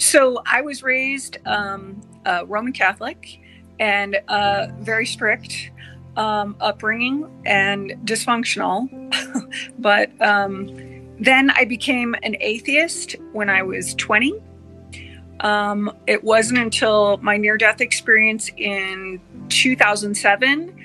So I was raised um, uh, Roman Catholic and uh, very strict um, upbringing and dysfunctional. but um, then I became an atheist when I was 20. Um, it wasn't until my near death experience in 2007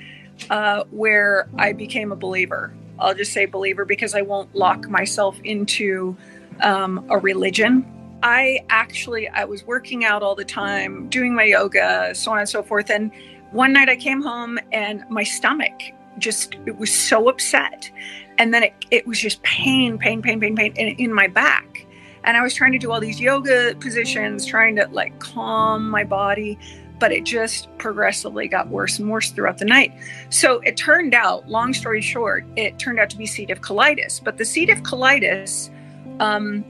uh, where I became a believer. I'll just say believer because I won't lock myself into um, a religion. I actually I was working out all the time, doing my yoga, so on and so forth. And one night I came home and my stomach just it was so upset, and then it it was just pain, pain, pain, pain, pain in, in my back. And I was trying to do all these yoga positions, trying to like calm my body but it just progressively got worse and worse throughout the night. So it turned out, long story short, it turned out to be C. diff colitis. But the C. diff colitis um,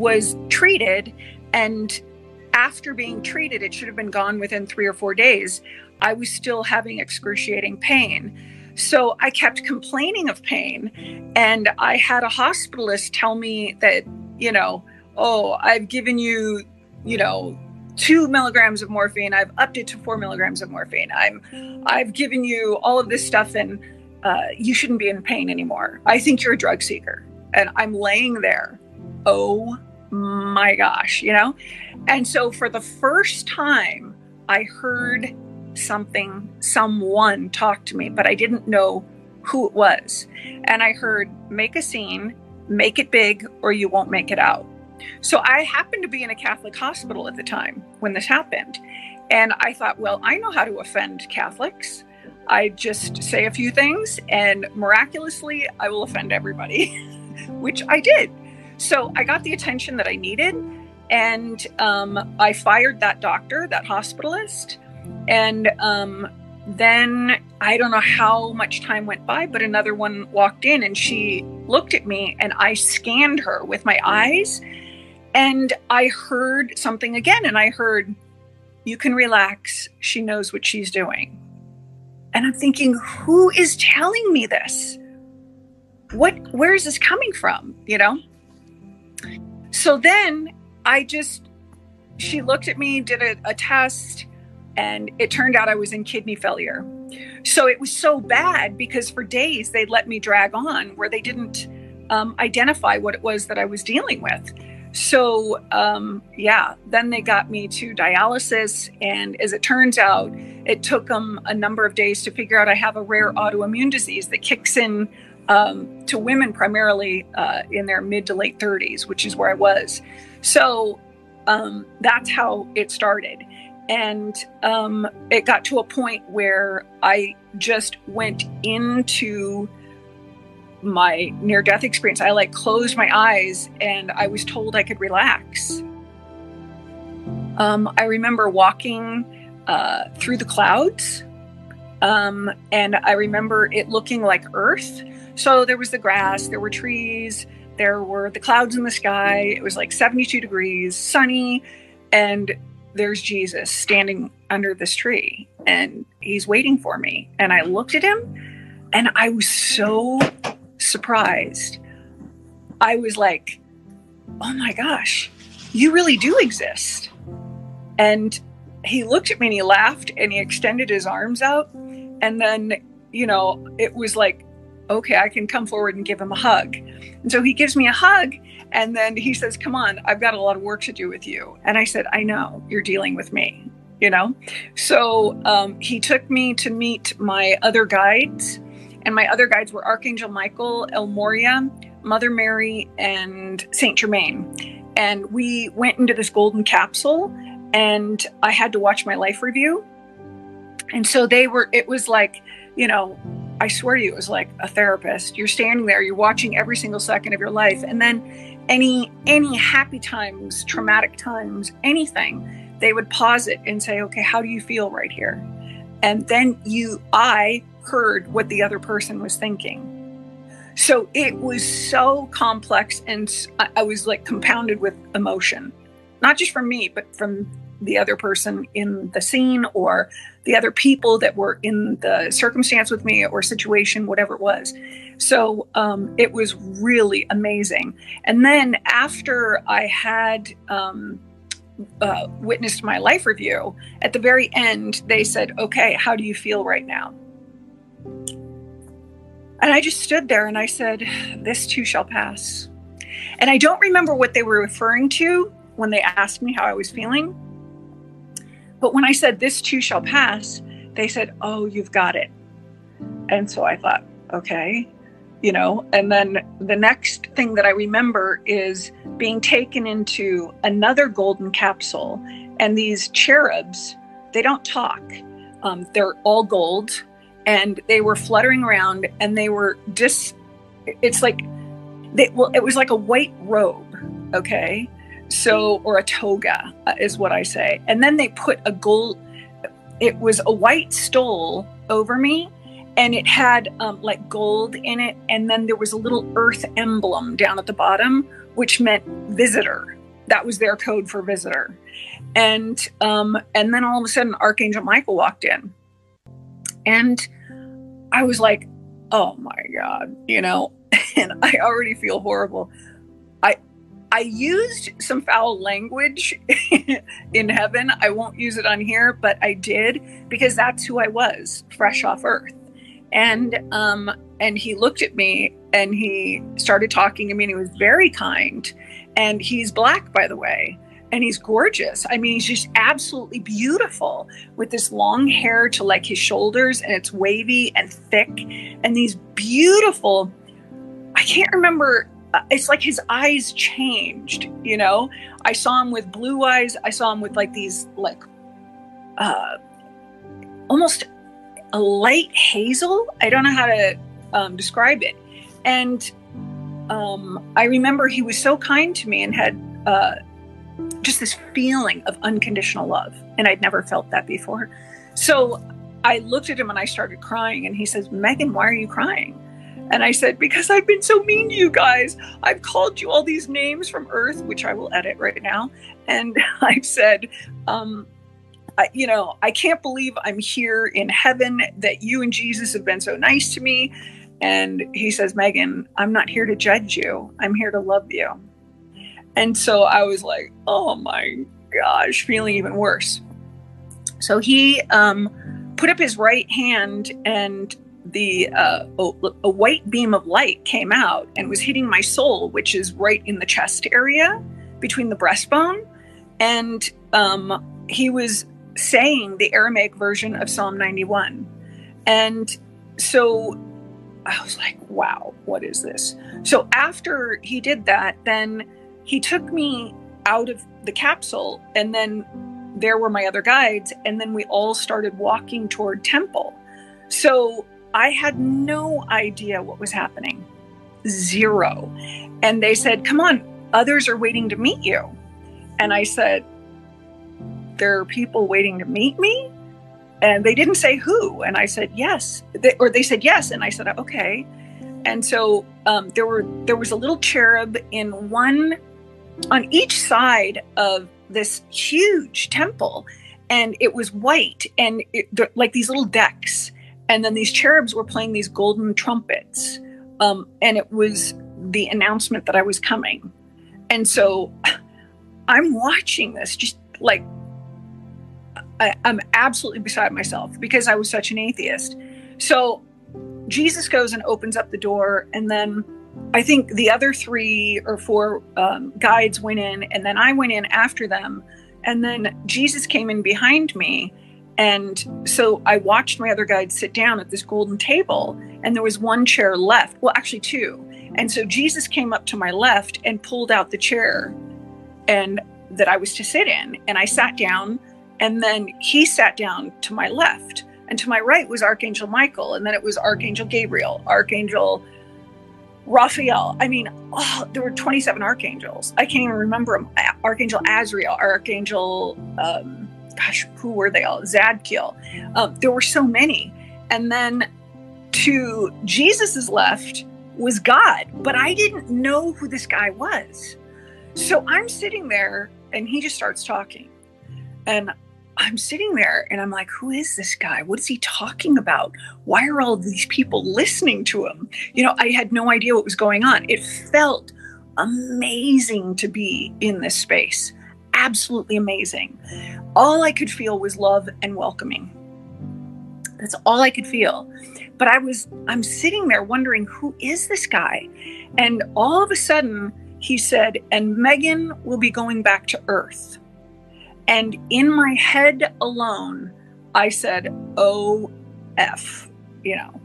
was treated, and after being treated, it should have been gone within three or four days. I was still having excruciating pain. So I kept complaining of pain, and I had a hospitalist tell me that, you know, oh, I've given you, you know, two milligrams of morphine. I've upped it to four milligrams of morphine. I'm, I've given you all of this stuff, and uh, you shouldn't be in pain anymore. I think you're a drug seeker, and I'm laying there. Oh my gosh, you know. And so for the first time, I heard something, someone talk to me, but I didn't know who it was. And I heard, make a scene, make it big, or you won't make it out. So I happened to be in a Catholic hospital at the time when this happened. And I thought, well, I know how to offend Catholics. I just say a few things and miraculously I will offend everybody, which I did. So I got the attention that I needed. And um, I fired that doctor, that hospitalist. And um, then I don't know how much time went by, but another one walked in and she looked at me and I scanned her with my eyes and I heard something again, and I heard, You can relax. She knows what she's doing. And I'm thinking, Who is telling me this? What, where is this coming from? You know? So then I just, she looked at me, did a, a test, and it turned out I was in kidney failure. So it was so bad because for days they let me drag on where they didn't um, identify what it was that I was dealing with. So, um, yeah, then they got me to dialysis. And as it turns out, it took them a number of days to figure out I have a rare autoimmune disease that kicks in um, to women primarily uh, in their mid to late 30s, which is where I was. So um, that's how it started. And um, it got to a point where I just went into my near death experience, I like closed my eyes and I was told I could relax. Um, I remember walking uh, through the clouds, um, and I remember it looking like Earth. So there was the grass, there were trees, there were the clouds in the sky. It was like 72 degrees, sunny, and there's Jesus standing under this tree, and he's waiting for me. And I looked at him, and I was so surprised. I was like, oh my gosh, you really do exist. And he looked at me and he laughed and he extended his arms out. And then, you know, it was like, okay, I can come forward and give him a hug. And so he gives me a hug and then he says, come on, I've got a lot of work to do with you. And I said, I know, you're dealing with me, you know? So um, he took me to meet my other guides and my other guides were Archangel Michael, El Morya, Mother Mary, and Saint Germain. And we went into this golden capsule, and I had to watch my life review. And so they were, it was like, you know, I swear to you, it was like a therapist. You're standing there, you're watching every single second of your life. And then any any happy times, traumatic times, anything, they would pause it and say, okay, how do you feel right here? And then you, I heard what the other person was thinking. So it was so complex and I was like compounded with emotion, not just from me, but from the other person in the scene or the other people that were in the circumstance with me or situation, whatever it was. So um, it was really amazing. And then after I had um, uh, witnessed my life review, at the very end, they said, Okay, how do you feel right now? And I just stood there and I said, This too shall pass. And I don't remember what they were referring to when they asked me how I was feeling. But when I said, This too shall pass, they said, Oh, you've got it. And so I thought, Okay, you know. And then the next thing that I remember is being taken into another golden capsule. And these cherubs, they don't talk, um, they're all gold. And they were fluttering around and they were just, it's like, they, well, it was like a white robe, okay? So, or a toga uh, is what I say. And then they put a gold, it was a white stole over me and it had um, like gold in it. And then there was a little earth emblem down at the bottom, which meant visitor. That was their code for visitor. And, um, and then all of a sudden, Archangel Michael walked in. And I was like, oh my God, you know, and I already feel horrible. I used some foul language in heaven. I won't use it on here, but I did because that's who I was, fresh off earth. And um and he looked at me and he started talking to me and he was very kind. And he's black by the way, and he's gorgeous. I mean, he's just absolutely beautiful with this long hair to like his shoulders and it's wavy and thick and these beautiful I can't remember it's like his eyes changed you know? I saw him with blue eyes. I saw him with like these like uh almost a light hazel. I don't know how to um, describe it. And um i remember he was so kind to me and had uh just this feeling of unconditional love and i'd never felt that before. So i looked at him and i started crying and he says megan why are you crying and I said, Because I've been so mean to you guys. I've called you all these names from Earth, which I will edit right now. And I've said, um, I, you know, I can't believe I'm here in heaven, that you and Jesus have been so nice to me. And he says, Megan, I'm not here to judge you, I'm here to love you. And so I was like, oh my gosh, feeling even worse. So he um, put up his right hand and the uh, a, white beam of light came out and was hitting my soul, which is right in the chest area between the breastbone. And um, he was saying the Aramaic version of Psalm 91. And so I was like, wow, what is this? So after he did that, then he took me out of the capsule, and then there were my other guides, and then we all started walking toward temple. So I had no idea what was happening. Zero. And they said, Come on, others are waiting to meet you. And I said, There are people waiting to meet me? And they didn't say who. And I said, Yes. They, or they said, Yes. And I said, Okay. And so um, there were there was a little cherub in one on each side of this huge temple, and it was white and it, like these little decks and then these cherubs were playing these golden trumpets. Um, and it was the announcement that i was coming. And so i'm watching this just like I, i'm absolutely beside myself because i was such an atheist. So jesus goes and opens up the door and then i think the other three or four um, guides went in and then i went in after them. And then jesus came in behind me and so I watched my other guides sit down at this golden table, and there was one chair left. Well, actually, two. And so Jesus came up to my left and pulled out the chair and that I was to sit in. And I sat down, and then he sat down to my left. And to my right was Archangel Michael, and then it was Archangel Gabriel, Archangel Raphael. I mean, oh, there were 27 archangels. I can't even remember them. Archangel Azrael, Archangel. Um, gosh, who were they all? Zadkiel. Um, there were so many. And then to Jesus's left was God, but I didn't know who this guy was. So I'm sitting there and he just starts talking. And I'm sitting there and I'm like, who is this guy? What is he talking about? Why are all these people listening to him? You know, I had no idea what was going on. It felt amazing to be in this space absolutely amazing. All I could feel was love and welcoming. That's all I could feel. But I was, I'm sitting there wondering, who is this guy? And all of a sudden, he said, and Megan will be going back to Earth. And in my head alone, I said, O F, you know.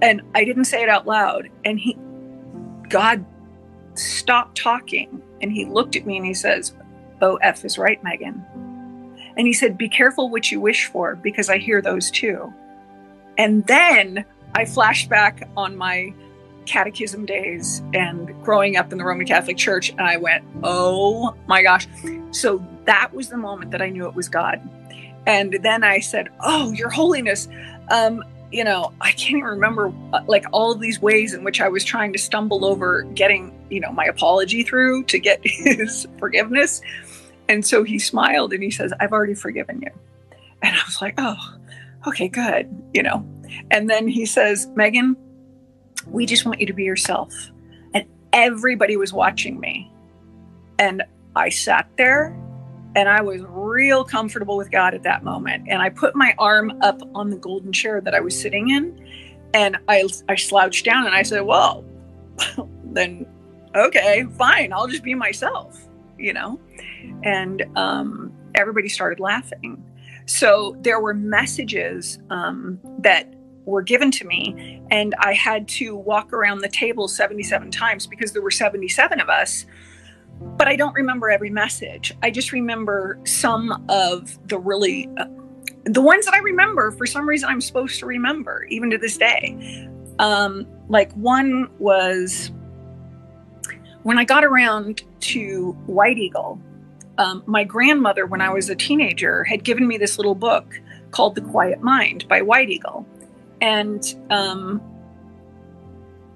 And I didn't say it out loud. And he, God stopped talking and he looked at me and he says, O F is right, Megan. And he said, Be careful what you wish for because I hear those too. And then I flashed back on my catechism days and growing up in the Roman Catholic Church. And I went, Oh my gosh. So that was the moment that I knew it was God. And then I said, Oh, Your Holiness, um, you know, I can't even remember uh, like all of these ways in which I was trying to stumble over getting, you know, my apology through to get his forgiveness. And so he smiled and he says, I've already forgiven you. And I was like, oh, okay, good, you know. And then he says, Megan, we just want you to be yourself. And everybody was watching me. And I sat there and I was real comfortable with God at that moment. And I put my arm up on the golden chair that I was sitting in and I, I slouched down and I said, well, then okay, fine, I'll just be myself, you know? And um, everybody started laughing. So there were messages um, that were given to me, and I had to walk around the table 77 times because there were 77 of us. But I don't remember every message. I just remember some of the really, uh, the ones that I remember for some reason I'm supposed to remember, even to this day. Um, like one was when I got around to White Eagle, um, my grandmother, when I was a teenager, had given me this little book called The Quiet Mind by White Eagle. And um,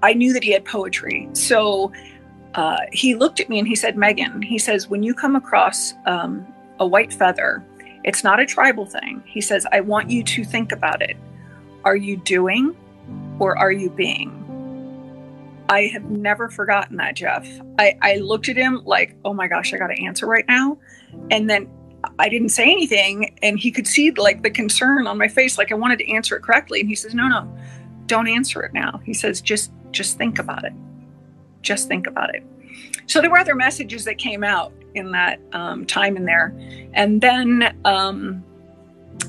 I knew that he had poetry. So uh, he looked at me and he said, Megan, he says, when you come across um, a white feather, it's not a tribal thing. He says, I want you to think about it. Are you doing or are you being? I have never forgotten that, Jeff. I, I looked at him like, oh my gosh, I got to answer right now. And then I didn't say anything. And he could see like the concern on my face, like I wanted to answer it correctly. And he says, no, no, don't answer it now. He says, just, just think about it. Just think about it. So there were other messages that came out in that um, time in there. And then um,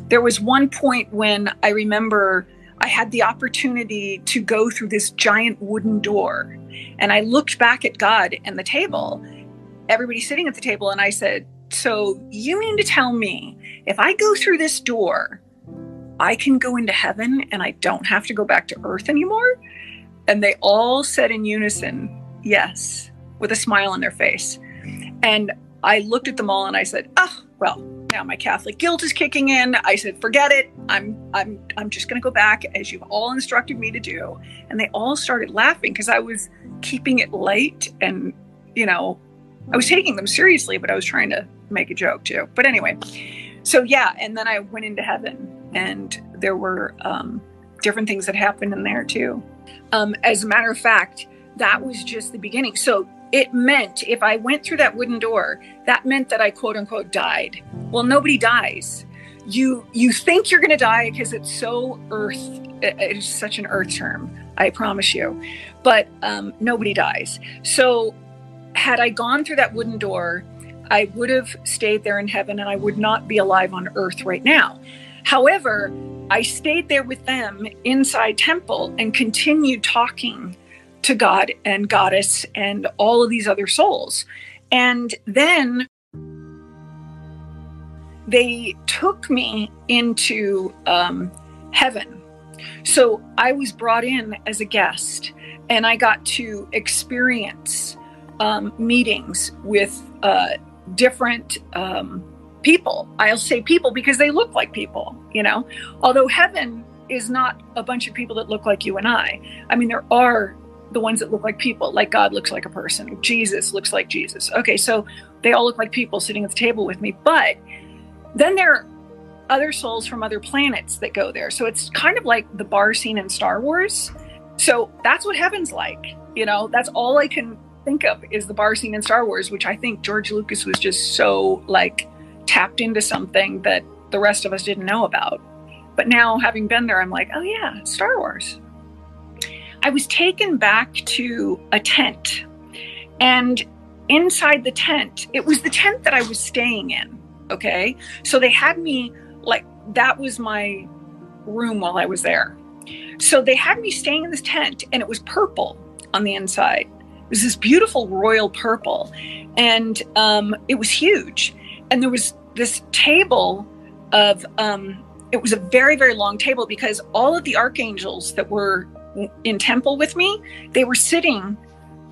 there was one point when I remember I had the opportunity to go through this giant wooden door. And I looked back at God and the table, everybody sitting at the table, and I said, So you mean to tell me if I go through this door, I can go into heaven and I don't have to go back to earth anymore? And they all said in unison, Yes, with a smile on their face. And I looked at them all and I said, Oh, well, now my Catholic guilt is kicking in. I said, forget it. I'm I'm I'm just gonna go back as you've all instructed me to do. And they all started laughing because I was keeping it light and you know, I was taking them seriously, but I was trying to make a joke too. But anyway, so yeah, and then I went into heaven and there were um, different things that happened in there too. Um, as a matter of fact, that was just the beginning. So it meant if I went through that wooden door, that meant that I quote unquote died. Well, nobody dies. You you think you're going to die because it's so earth. It's such an earth term. I promise you, but um, nobody dies. So, had I gone through that wooden door, I would have stayed there in heaven, and I would not be alive on earth right now. However, I stayed there with them inside temple and continued talking to God and Goddess and all of these other souls. And then they took me into um, heaven. So I was brought in as a guest and I got to experience um, meetings with uh, different um, people. I'll say people because they look like people, you know, although heaven is not a bunch of people that look like you and I. I mean, there are the ones that look like people, like God looks like a person, Jesus looks like Jesus. Okay, so they all look like people sitting at the table with me. But then there are other souls from other planets that go there. So it's kind of like the bar scene in Star Wars. So that's what heaven's like. You know, that's all I can think of is the bar scene in Star Wars, which I think George Lucas was just so like tapped into something that the rest of us didn't know about. But now, having been there, I'm like, oh yeah, Star Wars. I was taken back to a tent, and inside the tent, it was the tent that I was staying in. Okay. So they had me like, that was my room while I was there. So they had me staying in this tent, and it was purple on the inside. It was this beautiful royal purple, and um, it was huge. And there was this table of um, it was a very very long table because all of the archangels that were in temple with me they were sitting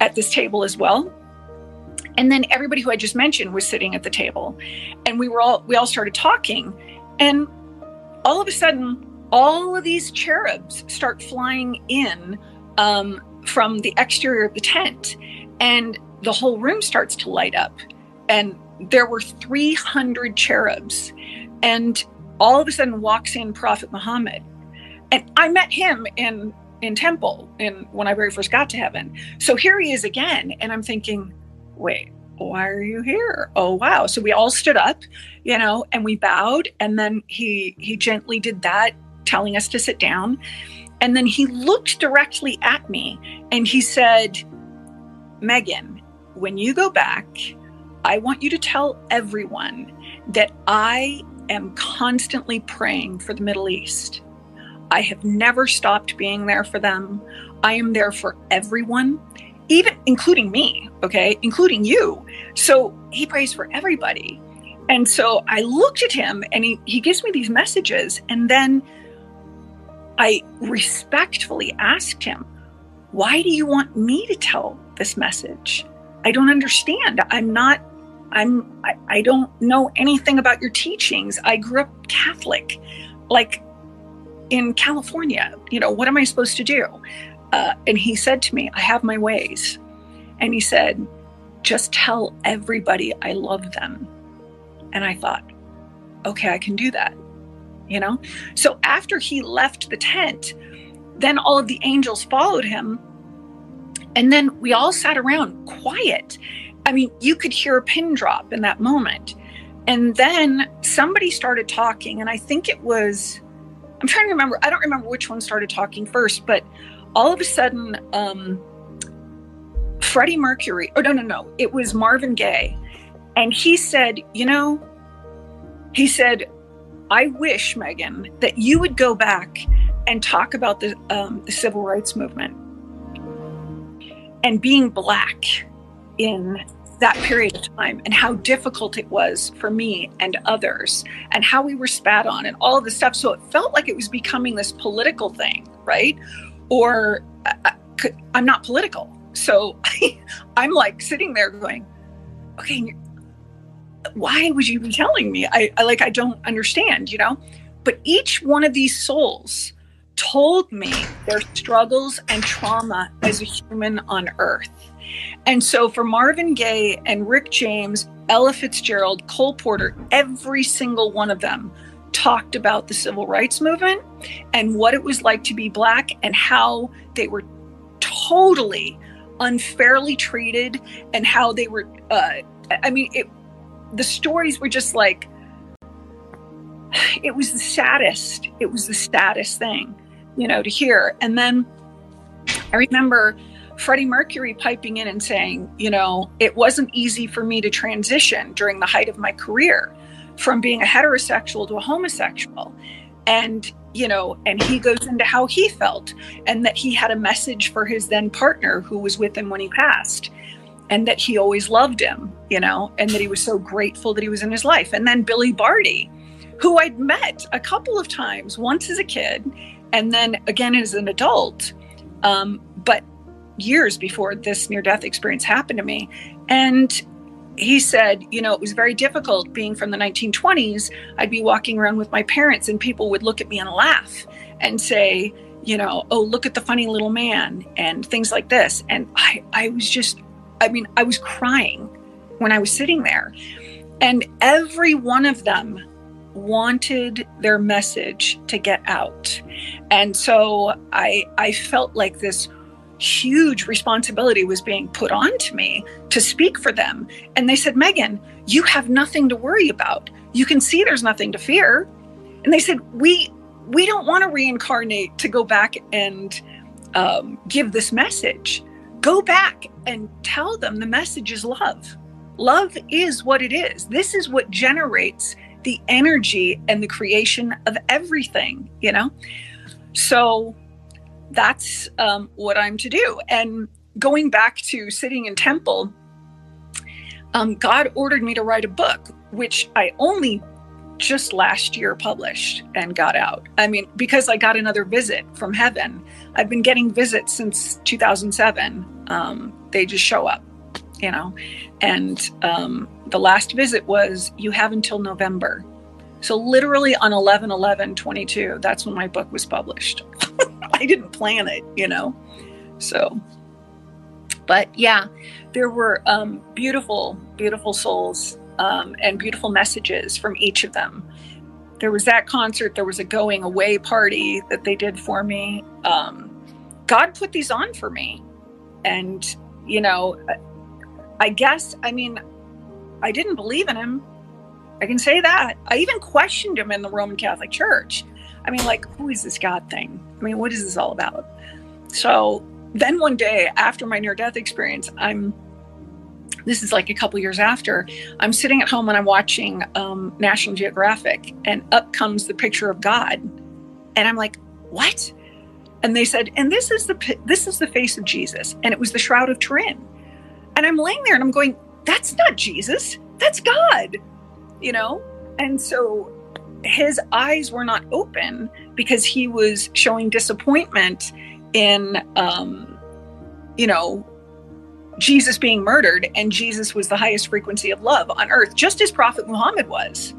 at this table as well. And then everybody who i just mentioned was sitting at the table. And we were all we all started talking. And all of a sudden all of these cherubs start flying in um, from the exterior of the tent. And the whole room starts to light up. And there were 300 cherubs. And all of a sudden walks in Prophet Muhammad. And I met him in in temple in when I very first got to heaven. So here he is again. And I'm thinking, wait, why are you here? Oh wow. So we all stood up, you know, and we bowed. And then he he gently did that, telling us to sit down. And then he looked directly at me and he said, Megan, when you go back, I want you to tell everyone that I am constantly praying for the Middle East. I have never stopped being there for them. I am there for everyone, even including me, okay, including you. So he prays for everybody. And so I looked at him and he, he gives me these messages. And then I respectfully asked him, Why do you want me to tell this message? I don't understand. I'm not I'm I, I don't know anything about your teachings. I grew up Catholic, like in California. You know, what am I supposed to do? Uh, and he said to me, I have my ways. And he said, just tell everybody I love them. And I thought, okay, I can do that. You know? So after he left the tent, then all of the angels followed him. And then we all sat around quiet. I mean, you could hear a pin drop in that moment. And then somebody started talking, and I think it was, I'm trying to remember, I don't remember which one started talking first, but all of a sudden, um, Freddie Mercury, Oh no, no, no, it was Marvin Gaye. And he said, You know, he said, I wish, Megan, that you would go back and talk about the, um, the civil rights movement and being black in that period of time and how difficult it was for me and others and how we were spat on and all this stuff. So it felt like it was becoming this political thing, right? Or I, uh, uh, I'm not political. So I, I'm like sitting there going, okay, why would you be telling me? I, I like, I don't understand, you know? But each one of these souls told me their struggles and trauma as a human on earth and so for Marvin Gaye and Rick James, Ella Fitzgerald, Cole Porter, every single one of them talked about the civil rights movement and what it was like to be black and how they were totally unfairly treated and how they were uh, i mean it, the stories were just like it was the saddest. It was the saddest thing you know to hear. And then i remember Freddie Mercury piping in and saying, you know, it wasn't easy for me to transition during the height of my career from being a heterosexual to a homosexual. And, you know, and he goes into how he felt and that he had a message for his then partner who was with him when he passed and that he always loved him, you know, and that he was so grateful that he was in his life. And then Billy Barty, who I'd met a couple of times, once as a kid and then again as an adult. Um, but years before this near death experience happened to me. And he said, you know, it was very difficult being from the 1920s. I'd be walking around with my parents, and people would look at me and laugh and say, you know, oh, look at the funny little man, and things like this. And I, I was just, I mean, I was crying when I was sitting there. And every one of them wanted their message to get out. And so I, I felt like this huge responsibility was being put onto me to speak for them. And they said, Megan, you have nothing to worry about. You can see there's nothing to fear. And they said, we we don't want to reincarnate to go back and um, give this message. Go back and tell them the message is love. Love is what it is. This is what generates the energy and the creation of everything, you know? So that's um, what I'm to do. And going back to sitting in temple, um, God ordered me to write a book, which I only just last year published and got out. I mean, because I got another visit from heaven. I've been getting visits since 2007. Um, they just show up, you know. And um, the last visit was, you have until November. So, literally on 11 11 22, that's when my book was published. I didn't plan it, you know. So, but yeah, there were um, beautiful, beautiful souls um, and beautiful messages from each of them. There was that concert, there was a going away party that they did for me. Um, God put these on for me. And, you know, I guess, I mean, I didn't believe in him. I can say that. I even questioned him in the Roman Catholic Church. I mean, like, who is this God thing? I mean, what is this all about? So then one day after my near death experience, I'm this is like a couple years after i'm sitting at home and i'm watching um, national geographic and up comes the picture of god. And i'm like what? And they said and this is the this is the face of jesus and it was the shroud of turin. And i'm laying there and i'm going that's not jesus. That's god. You know? And so his eyes were not open because he was showing disappointment in um you know Jesus being murdered, and Jesus was the highest frequency of love on earth, just as Prophet Muhammad was.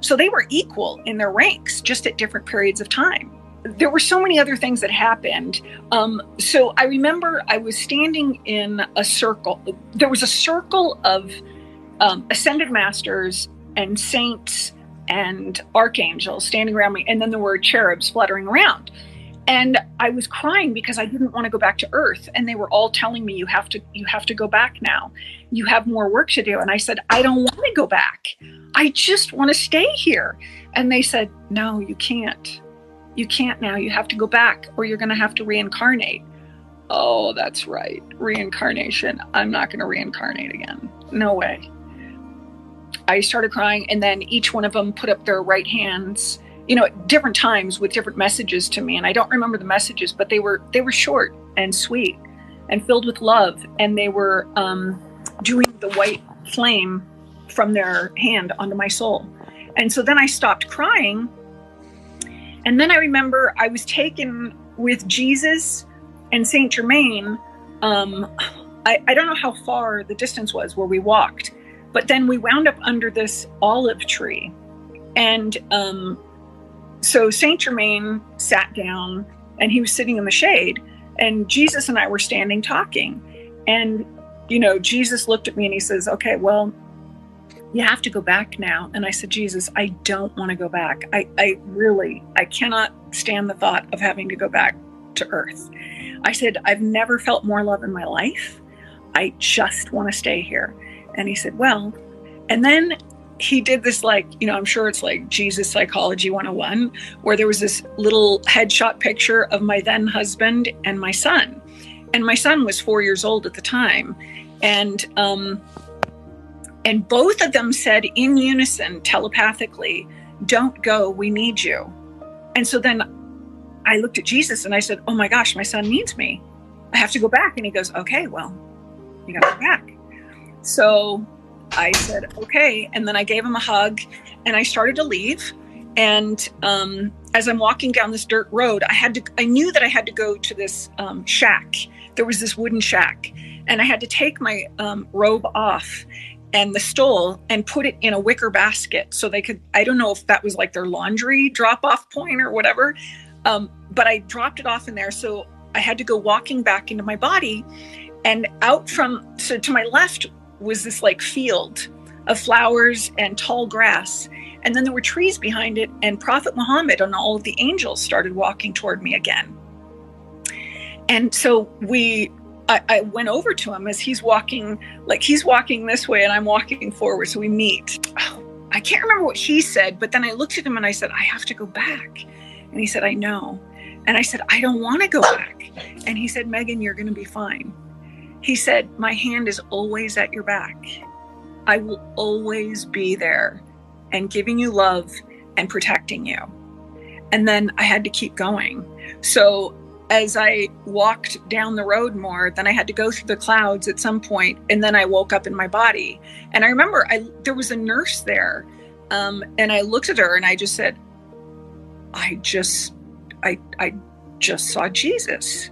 So they were equal in their ranks, just at different periods of time. There were so many other things that happened. Um, so I remember I was standing in a circle. There was a circle of um, ascended masters and saints and archangels standing around me, and then there were cherubs fluttering around. And i was crying because i didn't want to go back to earth and they were all telling me you have to you have to go back now. You have more work to do. And i said i don't want to go back. I just want to stay here. And they said no you can't. You can't now. You have to go back or you're going to have to reincarnate. Oh that's right. Reincarnation. I'm not going to reincarnate again. No way i started crying and then each one of them put up their right hands you know at different times with different messages to me. And i don't remember the messages but they were they were short and sweet and filled with love. And they were um, doing the white flame from their hand onto my soul. And so then i stopped crying. And then i remember i was taken with jesus and saint germain. Um, I, I don't know how far the distance was where we walked but then we wound up under this olive tree and um, so Saint Germain sat down and he was sitting in the shade, and Jesus and I were standing talking. And, you know, Jesus looked at me and he says, Okay, well, you have to go back now. And I said, Jesus, I don't want to go back. I, I really, I cannot stand the thought of having to go back to earth. I said, I've never felt more love in my life. I just want to stay here. And he said, Well, and then he did this like you know i'm sure it's like jesus psychology 101 where there was this little headshot picture of my then husband and my son. And my son was four years old at the time. And um and both of them said in unison telepathically don't go we need you. And so then i looked at jesus and i said oh my gosh my son needs me. I have to go back. And he goes okay well you gotta go back so I said, okay. And then I gave him a hug and I started to leave. And um, as I'm walking down this dirt road, I had to, I knew that I had to go to this um, shack. There was this wooden shack. And I had to take my um, robe off and the stole and put it in a wicker basket so they could, I don't know if that was like their laundry drop off point or whatever. Um, but I dropped it off in there. So I had to go walking back into my body. And out from, so to my left was this like field of flowers and tall grass. And then there were trees behind it, and Prophet Muhammad and all of the angels started walking toward me again. and so we I, I, went over to him as he's walking like he's walking this way and i'm walking forward so we meet oh, i can't remember what he said but then i looked at him and i said i have to go back and he said i know and i said i don't want to go back and he said megan you're going to be fine he said my hand is always at your back. I will always be there and giving you love and protecting you. And then i had to keep going. So as I walked down the road more, then I had to go through the clouds at some point, and then I woke up in my body. And I remember I there was a nurse there, um, and I looked at her and I just said, "I just, I, I just saw Jesus,"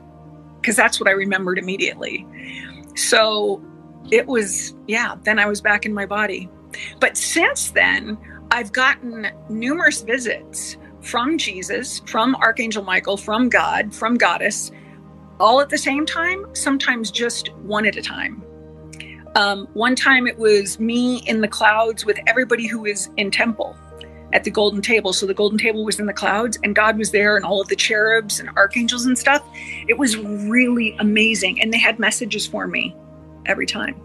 because that's what I remembered immediately. So it was, yeah. Then I was back in my body, but since then I've gotten numerous visits from Jesus, from Archangel Michael, from God, from Goddess, all at the same time, sometimes just one at a time. Um, one time it was me in the clouds with everybody who is in temple at the golden table. So the golden table was in the clouds and God was there and all of the cherubs and archangels and stuff. It was really amazing. And they had messages for me every time.